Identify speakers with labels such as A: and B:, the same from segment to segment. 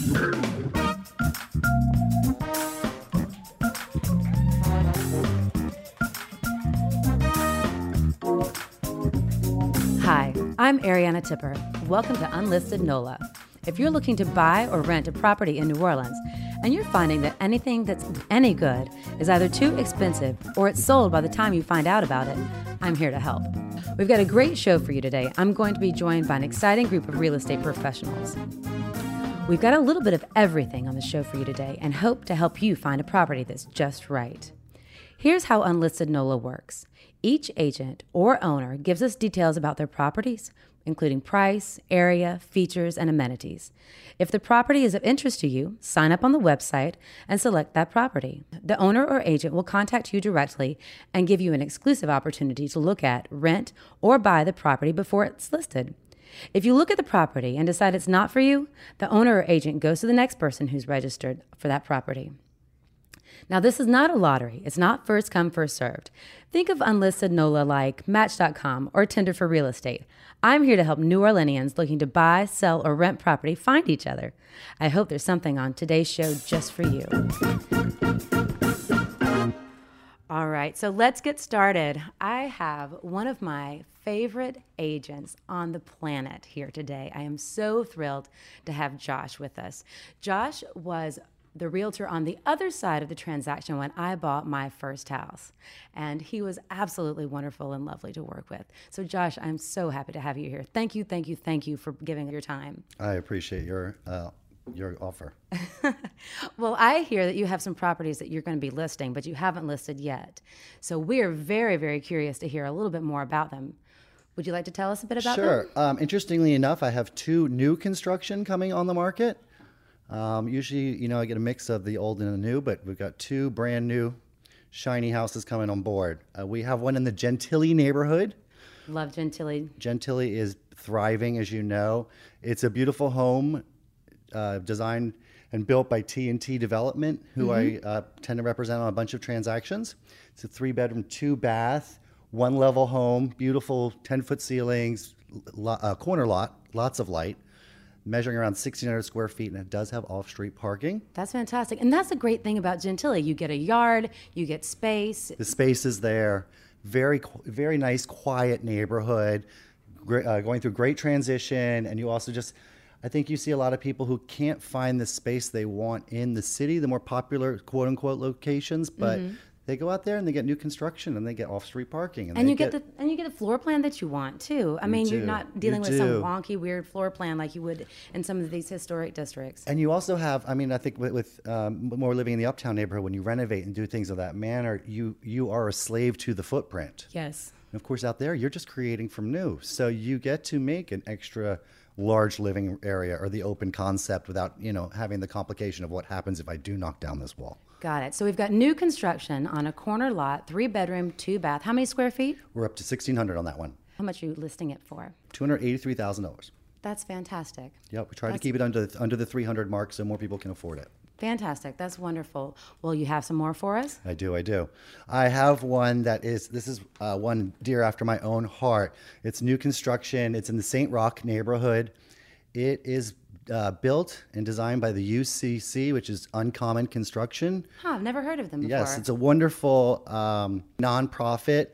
A: Hi, I'm Ariana Tipper. Welcome to Unlisted NOLA. If you're looking to buy or rent a property in New Orleans and you're finding that anything that's any good is either too expensive or it's sold by the time you find out about it, I'm here to help. We've got a great show for you today. I'm going to be joined by an exciting group of real estate professionals. We've got a little bit of everything on the show for you today and hope to help you find a property that's just right. Here's how Unlisted NOLA works each agent or owner gives us details about their properties, including price, area, features, and amenities. If the property is of interest to you, sign up on the website and select that property. The owner or agent will contact you directly and give you an exclusive opportunity to look at, rent, or buy the property before it's listed. If you look at the property and decide it's not for you, the owner or agent goes to the next person who's registered for that property. Now, this is not a lottery. It's not first come, first served. Think of unlisted NOLA like Match.com or Tinder for real estate. I'm here to help New Orleanians looking to buy, sell, or rent property find each other. I hope there's something on today's show just for you. Right, so let's get started. I have one of my favorite agents on the planet here today. I am so thrilled to have Josh with us. Josh was the realtor on the other side of the transaction when I bought my first house. And he was absolutely wonderful and lovely to work with. So, Josh, I'm so happy to have you here. Thank you, thank you, thank you for giving your time.
B: I appreciate your uh, your offer.
A: well, I hear that you have some properties that you're going to be listing, but you haven't listed yet. So, we're very, very curious to hear a little bit more about them. Would you like to tell us a bit about
B: sure.
A: them?
B: Sure. Um, interestingly enough, I have two new construction coming on the market. Um, usually, you know, I get a mix of the old and the new, but we've got two brand new shiny houses coming on board. Uh, we have one in the Gentilly neighborhood.
A: Love Gentilly.
B: Gentilly is thriving, as you know. It's a beautiful home uh, designed and built by T&T Development, who mm-hmm. I uh, tend to represent on a bunch of transactions. It's a three bedroom, two bath, one level home, beautiful 10 foot ceilings, lo- uh, corner lot, lots of light measuring around 1,600 square feet, and it does have off street parking.
A: That's fantastic. And that's the great thing about Gentilly. You get a yard, you get space.
B: The space is there. Very, very nice, quiet neighborhood, uh, going through great transition. And you also just, I think you see a lot of people who can't find the space they want in the city, the more popular quote unquote locations, but mm-hmm. they go out there and they get new construction and they get off-street parking
A: and, and you get, get, the and you get the floor plan that you want too. I mean
B: do.
A: you're not dealing you with do. some wonky weird floor plan like you would in some of these historic districts.
B: And you also have i mean i think with, with um, more living in the uptown neighborhood when you renovate and do things of that manner you you are a slave to the footprint.
A: Yes
B: and of course out there you're just creating from new so you get to make an extra large living area or the open concept without you know having the complication of what happens if i do knock down this wall
A: Got it. So we've got new construction on a corner lot, three bedroom, two bath. How many square feet?
B: We're up to 1600 on that one.
A: How much are you listing it for?
B: $283,000.
A: That's fantastic.
B: Yep, we try That's... to keep it under under the 300 mark so more people can afford it.
A: Fantastic. That's wonderful. Will you have some more for us?
B: I do. I do. I have one that is, this is uh, one dear after my own heart. It's new construction. It's in the St. Roch neighborhood. It is uh, built and designed by the UCC, which is Uncommon Construction.
A: Huh, I've never heard of them before.
B: Yes, it's a wonderful um, nonprofit.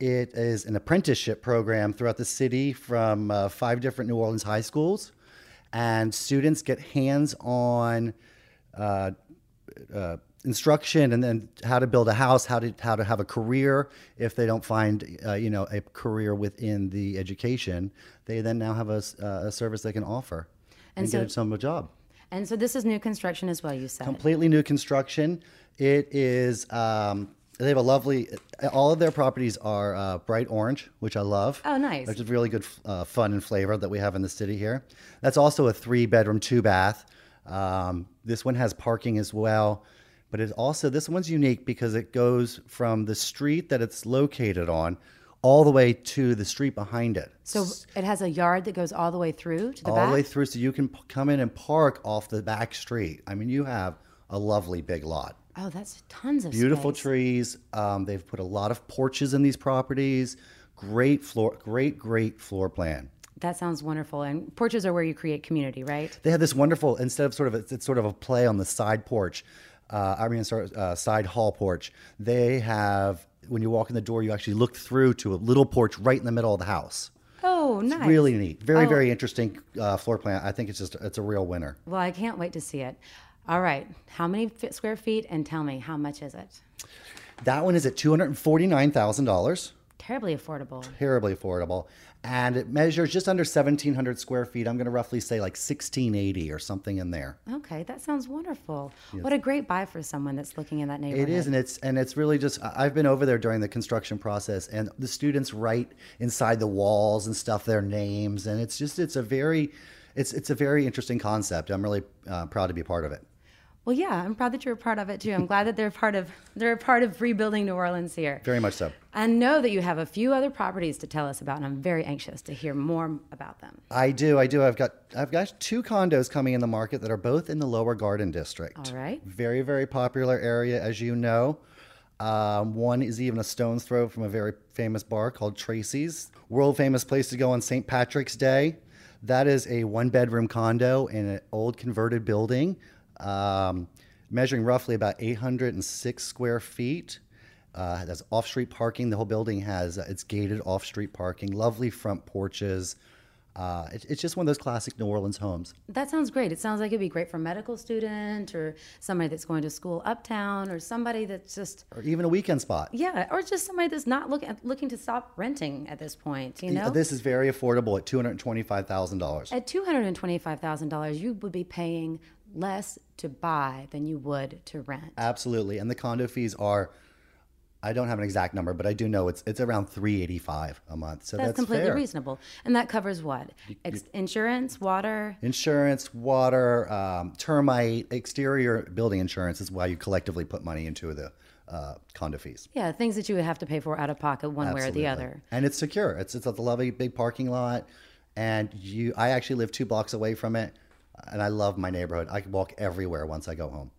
B: It is an apprenticeship program throughout the city from uh, five different New Orleans high schools. And students get hands on uh, uh, instruction and then how to build a house, how to, how to have a career. If they don't find uh, you know, a career within the education, they then now have a, uh, a service they can offer and, and so, get some a job.
A: And so this is new construction as well. You said
B: completely new construction. It is. Um, they have a lovely. All of their properties are uh, bright orange, which I love.
A: Oh, nice!
B: Which is really good uh, fun and flavor that we have in the city here. That's also a three-bedroom, two-bath. Um, this one has parking as well, but it also this one's unique because it goes from the street that it's located on all the way to the street behind it.
A: So it has a yard that goes all the way through to the
B: all
A: back?
B: the way through, so you can p- come in and park off the back street. I mean, you have a lovely big lot.
A: Oh, that's tons of
B: beautiful
A: space.
B: trees. Um, they've put a lot of porches in these properties. Great floor, great, great floor plan.
A: That sounds wonderful. And porches are where you create community, right?
B: They have this wonderful instead of sort of a, it's sort of a play on the side porch. Uh, I mean, sorry, uh, side hall porch. They have when you walk in the door, you actually look through to a little porch right in the middle of the house.
A: Oh, nice.
B: Really neat. Very,
A: Oh.
B: very interesting uh, floor plan. I think it's just it's a real winner.
A: Well, I can't wait to see it. All right. How many square feet? And tell me, how much is it?
B: That one is at two hundred forty nine thousand dollars.
A: Terribly affordable.
B: Terribly affordable, and it measures just under seventeen hundred square feet. I'm going to roughly say like sixteen eighty or something in there.
A: Okay, that sounds wonderful. What a great buy for someone that's looking in that neighborhood.
B: is, and it's and it's really just. I've been over there during the construction process, and the students write inside the walls and stuff their names, and it's just it's a very, it's it's a very interesting concept. I'm really uh, proud to be a part of it.
A: Well, yeah, I'm proud that you're a part of it too. I'm glad that they're part of they're a part of rebuilding New Orleans here.
B: Very much so.
A: I know that you have a few other properties to tell us about, and I'm very anxious to hear more about them.
B: I do, I do. I've got I've got two condos coming in the market that are both in the Lower Garden District.
A: All right.
B: Very very popular area, as you know. Um, one is even a stone's throw from a very famous bar called Tracy's, world famous place to go on St. Patrick's Day. That is a one bedroom condo in an old converted building, um, measuring roughly about 806 square feet. Uh, it has off street parking. The whole building has uh, it's gated off street parking, lovely front porches. Uh, it, it's just one of those classic New Orleans homes.
A: That sounds great. It sounds like it'd be great for a medical student or somebody that's going to school uptown or somebody that's just
B: Or even a weekend spot.
A: yeah, or just somebody that's not looking looking to stop renting at this point. You know,
B: This is very affordable at $225,000.
A: at two hundred and twenty-five thousand dollars, you would be paying less to buy than you would to rent.
B: Absolutely. And the condo fees are, I don't have an exact number, but I do know it's it's around 385 a month. So
A: That's,
B: that's,
A: completely
B: fair.
A: reasonable, and that covers what? Ex- insurance, water.
B: Insurance, water, um, termite, exterior building insurance is why you collectively put money into the uh, condo fees.
A: Yeah, things that you would have to pay for out of pocket, one way or the other.
B: And it's secure. It's it's a lovely big parking lot, and you. I actually live two blocks away from it, and I love my neighborhood. I can walk everywhere once I go home.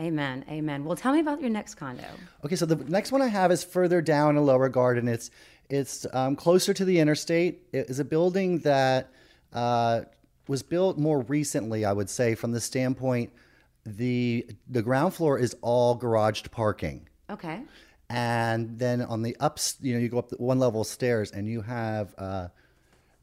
A: Amen, amen. Well, tell me about your next condo.
B: Okay, so the next one I have is further down in Lower Garden. It's it's um, closer to the interstate. It is a building that uh, was built more recently, I would say, from the standpoint the the ground floor is all garaged parking,
A: Okay.
B: and then on the ups, you know, you go up the one level stairs, and you have uh,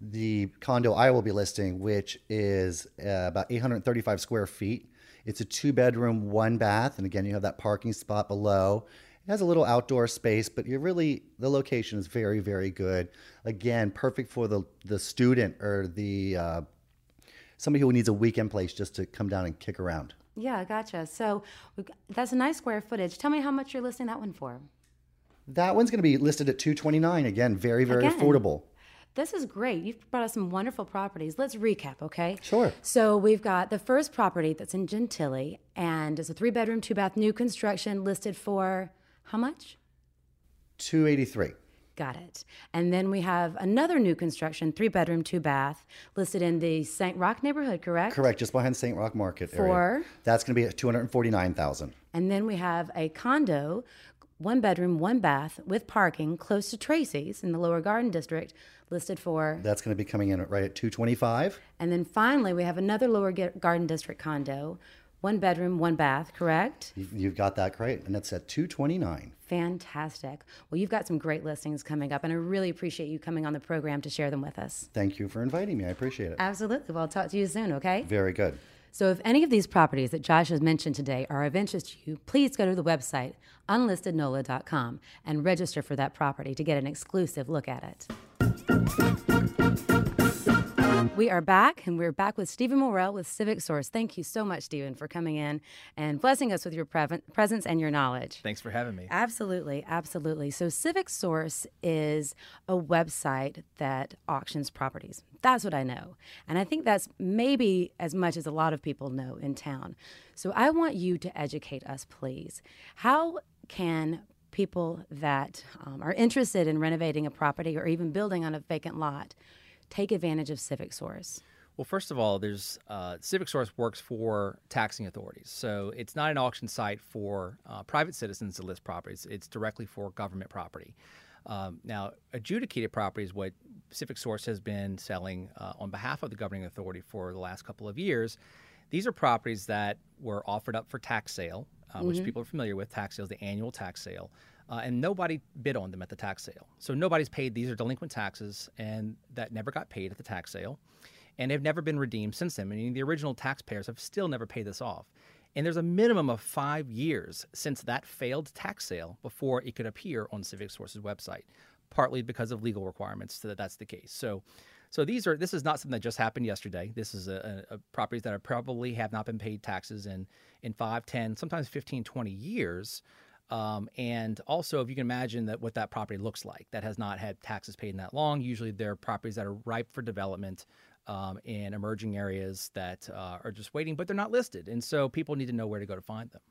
B: the condo I will be listing, which is uh, about 835 square feet. It's a two bedroom, one bath, and again, you have that parking spot below. It has a little outdoor space, but you're really the location is very, very good. Again, perfect for the the student or the uh, somebody who needs a weekend place just to come down and kick around.
A: Yeah, gotcha. So that's a nice square footage. Tell me how much you're listing that one for.
B: That one's going to be listed at 229. Again, very, very
A: Again.
B: affordable.
A: This is great. You've brought us some wonderful properties. Let's recap, okay?
B: Sure.
A: So we've got the first property that's in Gentilly, and it's a three bedroom, two bath, new construction listed for how much?
B: 283.
A: Got it. And then we have another new construction, three bedroom, two bath, listed in the St. Roch neighborhood, correct?
B: Correct, just behind St. Roch Market area.
A: For?
B: That's going to be at 249,000.
A: And then we have a condo, one bedroom, one bath with parking close to Tracy's in the Lower Garden District, listed for.
B: That's going to be coming in right at 225.
A: And then finally, we have another Lower Garden District condo, one bedroom, one bath, correct?
B: You- You've got that great, and that's at 229.
A: Fantastic. Well, you've got some great listings coming up, and I really appreciate you coming on the program to share them with us.
B: Thank you for inviting me. I appreciate it.
A: Absolutely. Well, I'll talk to you soon, okay?
B: Very good.
A: So, if any of these properties that Josh has mentioned today are of interest to you, please go to the website unlistednola.com and register for that property to get an exclusive look at it. We are back, and we're back with Stephen Morrell with Civic Source. Thank you so much, Stephen, for coming in and blessing us with your preven- presence and your knowledge.
C: Thanks for having me.
A: Absolutely, absolutely. So, Civic Source is a website that auctions properties. That's what I know. And I think that's maybe as much as a lot of people know in town. So, I want you to educate us, please. How can people that um, are interested in renovating a property or even building on a vacant lot take advantage of Civic Source?
C: Well, first of all, there's uh, Civic Source works for taxing authorities, so it's not an auction site for uh, private citizens to list properties. It's directly for government property. Um, now, adjudicated property is what Civic Source has been selling uh, on behalf of the governing authority for the last couple of years. These are properties that were offered up for tax sale, uh, which people are familiar with. Tax sales, the annual tax sale. Uh, and nobody bid on them at the tax sale. So nobody's paid. These are delinquent taxes, and that never got paid at the tax sale, and they've never been redeemed since then. Meaning the original taxpayers have still never paid this off. And there's a minimum of five years since that failed tax sale before it could appear on Civic Source's website, partly because of legal requirements so that that's the case. So, so these are this is not something that just happened yesterday. This is a, a, a properties that are probably have not been paid taxes in in 5, 10, sometimes 15, 20 years. Um, and also, if you can imagine that what that property looks like, that has not had taxes paid in that long. Usually, they're properties that are ripe for development um, in emerging areas that uh, are just waiting, but they're not listed, and so people need to know where to go to find them.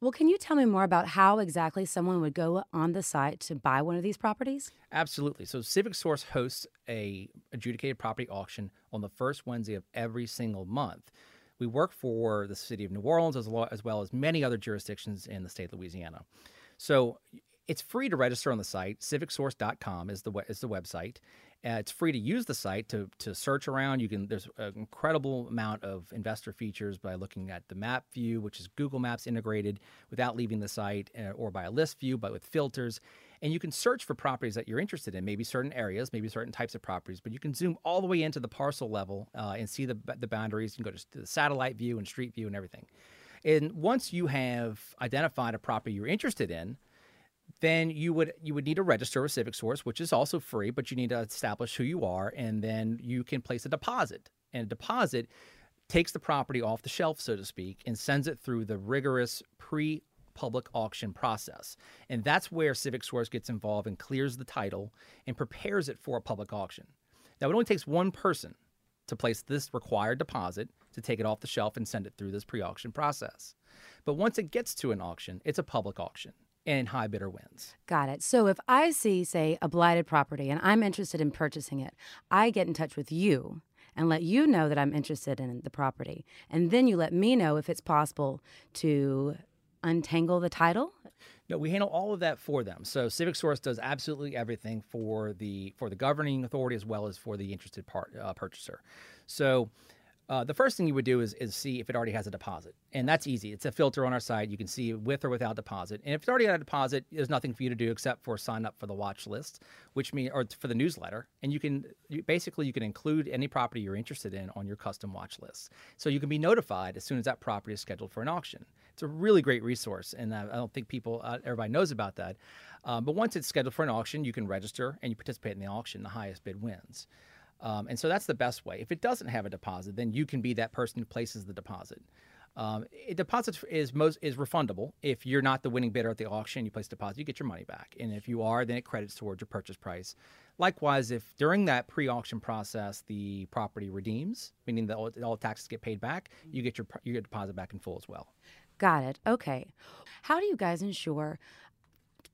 A: Well, can you tell me more about how exactly someone would go on the site to buy one of these properties?
C: Absolutely. So Civic Source hosts a adjudicated property auction on the first Wednesday of every single month. We work for the city of New Orleans as, lo- as well as many other jurisdictions in the state of Louisiana. So it's free to register on the site. CivicSource.com is the we- is the website. Uh, it's free to use the site to to search around. You can there's an incredible amount of investor features by looking at the map view, which is Google Maps integrated without leaving the site, uh, or by a list view, but with filters. And you can search for properties that you're interested in, maybe certain areas, maybe certain types of properties. But you can zoom all the way into the parcel level uh, and see the the boundaries. You can go to the satellite view and street view and everything. And once you have identified a property you're interested in, then you would you would need to register with Civic Source, which is also free, but you need to establish who you are, and then you can place a deposit. And a deposit takes the property off the shelf, so to speak, and sends it through the rigorous pre public auction process. And that's where Civic Source gets involved and clears the title and prepares it for a public auction. Now, it only takes one person to place this required deposit to take it off the shelf and send it through this pre auction process. But once it gets to an auction, it's a public auction and high bidder wins.
A: Got it. So if I see, say, a blighted property and I'm interested in purchasing it, I get in touch with you and let you know that I'm interested in the property. And then you let me know if it's possible to untangle the title.
C: No, we handle all of that for them. So Civic Source does absolutely everything for the for the governing authority as well as for the interested part, uh, purchaser. So uh, the first thing you would do is, is see if it already has a deposit. And that's easy. It's a filter on our site. You can see with or without deposit. And if it's already got a deposit, there's nothing for you to do except for sign up for the watch list, which means, or for the newsletter. And you can basically you can include any property you're interested in on your custom watch list. So you can be notified as soon as that property is scheduled for an auction. It's a really great resource, and I don't think people uh, everybody knows about that. Um, but once it's scheduled for an auction, you can register and you participate in the auction. The highest bid wins. Um, and so that's the best way. If it doesn't have a deposit, then you can be that person who places the deposit. Um, a deposit is most is refundable. If you're not the winning bidder at the auction, you place a deposit, you get your money back. And if you are, then it credits towards your purchase price. Likewise, if during that pre-auction process the property redeems, meaning that all, all taxes get paid back, you get your you get deposit back in full as well.
A: Got it. Okay. How do you guys ensure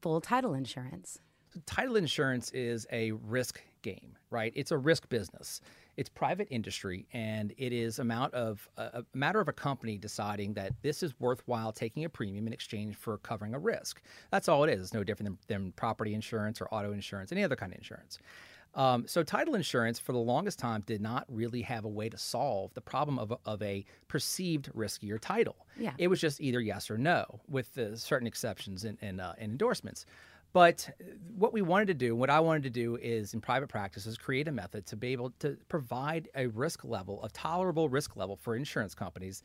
A: full title insurance?
C: So title insurance is a risk game, right? It's a risk business. It's private industry, and it is amount of a, a matter of a company deciding that this is worthwhile taking a premium in exchange for covering a risk. That's all it is. It's no different than, than property insurance or auto insurance, any other kind of insurance. Um, so title insurance, for the longest time, did not really have a way to solve the problem of a, of a perceived riskier title.
A: Yeah.
C: It was just either yes or no, with uh, certain exceptions and, and, uh, and endorsements. But what we wanted to do, what I wanted to do is in private practice is create a method to be able to provide a risk level, a tolerable risk level for insurance companies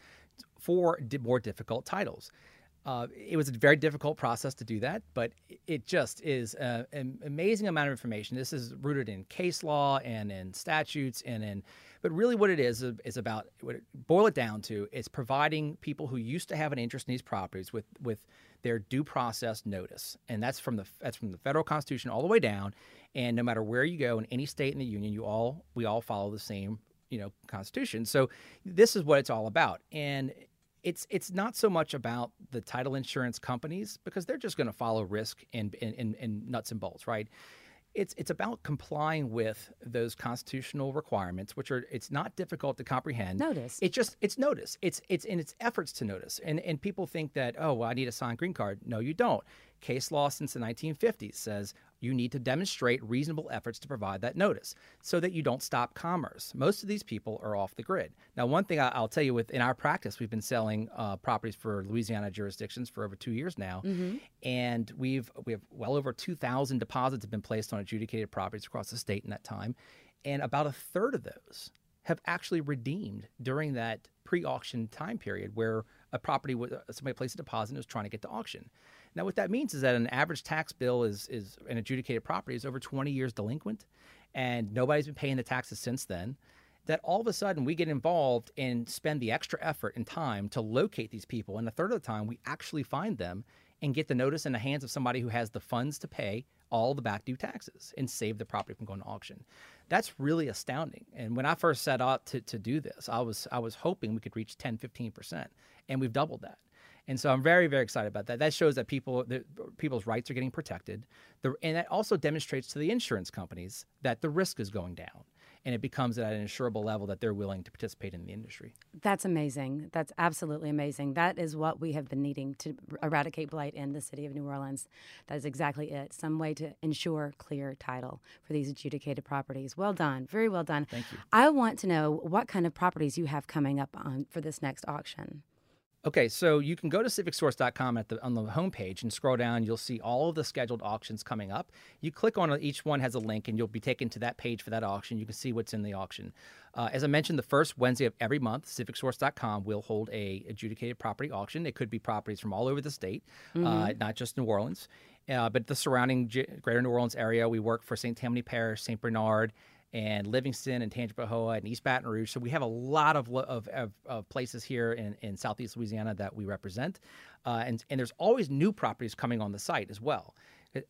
C: for more difficult titles. Uh, it was a very difficult process to do that, but it just is a, an amazing amount of information. This is rooted in case law and in statutes and in, but really what it is is about what it, boil it down to is providing people who used to have an interest in these properties with with their due process notice, and that's from the that's from the federal constitution all the way down. And no matter where you go in any state in the union, you all we all follow the same you know constitution. So this is what it's all about, and it's it's not so much about the title insurance companies because they're just going to follow risk and, and, nuts and bolts, right? It's it's about complying with those constitutional requirements, which are it's not difficult to comprehend.
A: Notice.
C: It just it's notice. It's it's in its efforts to notice. And and people think that oh well I need a signed green card. No, you don't. Case law since the 1950s says you need to demonstrate reasonable efforts to provide that notice so that you don't stop commerce. Most of these people are off the grid. Now, one thing I, will tell you with in our practice, we've been selling uh, properties for Louisiana jurisdictions for over two years now, mm-hmm. and we've we have well over 2,000 deposits have been placed on adjudicated properties across the state in that time, and about a third of those have actually redeemed during that pre-auction time period where a property somebody placed a deposit and was trying to get to auction. Now, what that means is that an average tax bill is is an adjudicated property is over 20 years delinquent, and nobody's been paying the taxes since then. That all of a sudden we get involved and spend the extra effort and time to locate these people, and a third of the time we actually find them and get the notice in the hands of somebody who has the funds to pay all the back due taxes and save the property from going to auction. That's really astounding. And when I first set out to, to do this, I was I was hoping we could reach 10, 15%. And we've doubled that. And so I'm very, very excited about that. That shows that people, that people's rights are getting protected, the, and that also demonstrates to the insurance companies that the risk is going down, and it becomes at an insurable level that they're willing to participate in the industry.
A: That's amazing. That's absolutely amazing. That is what we have been needing to eradicate blight in the city of New Orleans. That is exactly it. Some way to ensure clear title for these adjudicated properties. Well done. Very well done.
C: Thank you.
A: I want to know what kind of properties you have coming up on for this next auction.
C: Okay, so you can go to civicsource.com at the on the homepage and scroll down. You'll see all of the scheduled auctions coming up. You click on it, each one has a link, and you'll be taken to that page for that auction. You can see what's in the auction. Uh, as I mentioned, the first Wednesday of every month, civicsource.com will hold a adjudicated property auction. It could be properties from all over the state, uh, mm-hmm. uh, not just New Orleans, uh, but the surrounding G- Greater New Orleans area. We work for St. Tammany Parish, St. Bernard and Livingston and Tangipahoa and East Baton Rouge. So we have a lot of, of, of, of places here in, in Southeast Louisiana that we represent. Uh, and, and there's always new properties coming on the site as well.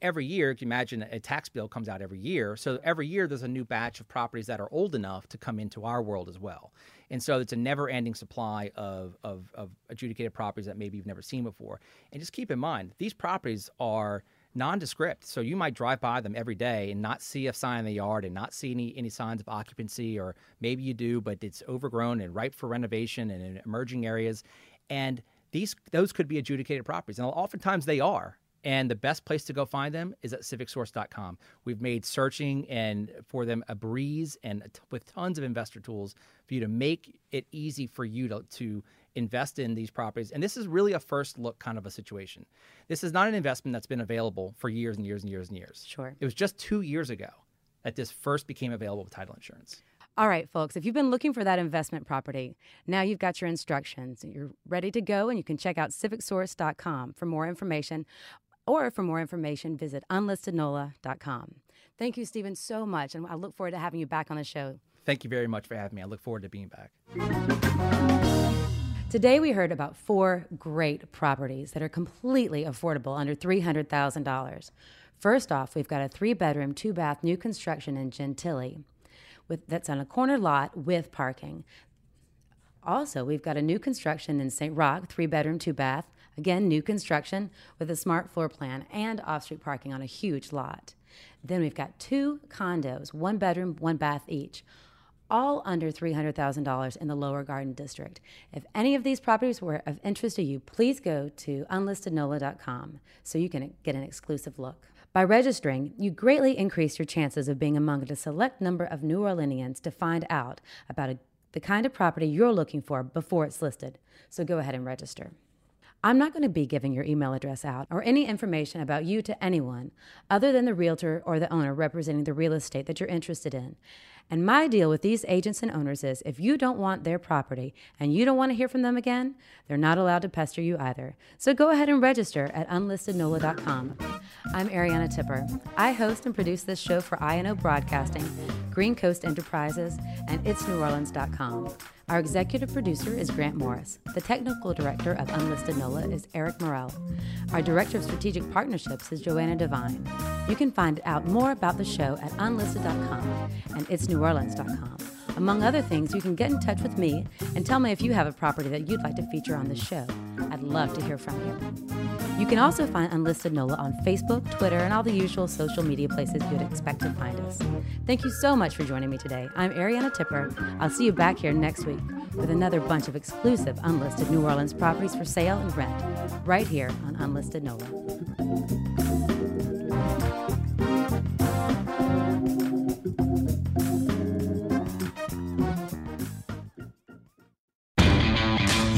C: Every year, you imagine a tax bill comes out every year. So every year there's a new batch of properties that are old enough to come into our world as well. And so it's a never ending supply of, of, of adjudicated properties that maybe you've never seen before. And just keep in mind, these properties are – nondescript. So you might drive by them every day and not see a sign in the yard and not see any, any signs of occupancy, or maybe you do, but it's overgrown and ripe for renovation and in emerging areas. And these those could be adjudicated properties, and oftentimes they are. And the best place to go find them is at civicsource.com. We've made searching and for them a breeze and with tons of investor tools for you to make it easy for you to, to invest in these properties. And this is really a first look kind of a situation. This is not an investment that's been available for years and years and years and years.
A: Sure.
C: It was just two years ago that this first became available with title insurance.
A: All right, folks, if you've been looking for that investment property, now you've got your instructions. You're ready to go, and you can check out civicsource.com for more information. Or for more information, visit unlistednola.com. Thank you, Stephen, so much, and I look forward to having you back on the show.
C: Thank you very much for having me. I look forward to being back.
A: Today, we heard about four great properties that are completely affordable under $300,000. First off, we've got a three bedroom, two bath new construction in Gentilly with, that's on a corner lot with parking. Also, we've got a new construction in St. Roch, three bedroom, two bath. Again, new construction with a smart floor plan and off street parking on a huge lot. Then we've got two condos, one bedroom, one bath each all under $300,000 in the Lower Garden District. If any of these properties were of interest to you, please go to unlistednola.com so you can get an exclusive look. By registering, you greatly increase your chances of being among a select number of New Orleanians to find out about a, the kind of property you're looking for before it's listed. So go ahead and register. I'm not going to be giving your email address out or any information about you to anyone other than the realtor or the owner representing the real estate that you're interested in. And my deal with these agents and owners is if you don't want their property and you don't want to hear from them again, they're not allowed to pester you either. So go ahead and register at unlistednola.com. I'm Ariana Tipper. I host and produce this show for INO Broadcasting, Green Coast Enterprises, and itsneworleans.com. Our executive producer is Grant Morris. The technical director of Unlisted NOLA is Eric Morrell. Our director of strategic partnerships is Joanna Devine. You can find out more about the show at unlisted.com and itsneworleans.com. Among other things, you can get in touch with me and tell me if you have a property that you'd like to feature on the show. I'd love to hear from you. You can also find Unlisted NOLA on Facebook, Twitter, and all the usual social media places you'd expect to find us. Thank you so much for joining me today. I'm Ariana Tipper. I'll see you back here next week with another bunch of exclusive unlisted New Orleans properties for sale and rent, right here on Unlisted NOLA.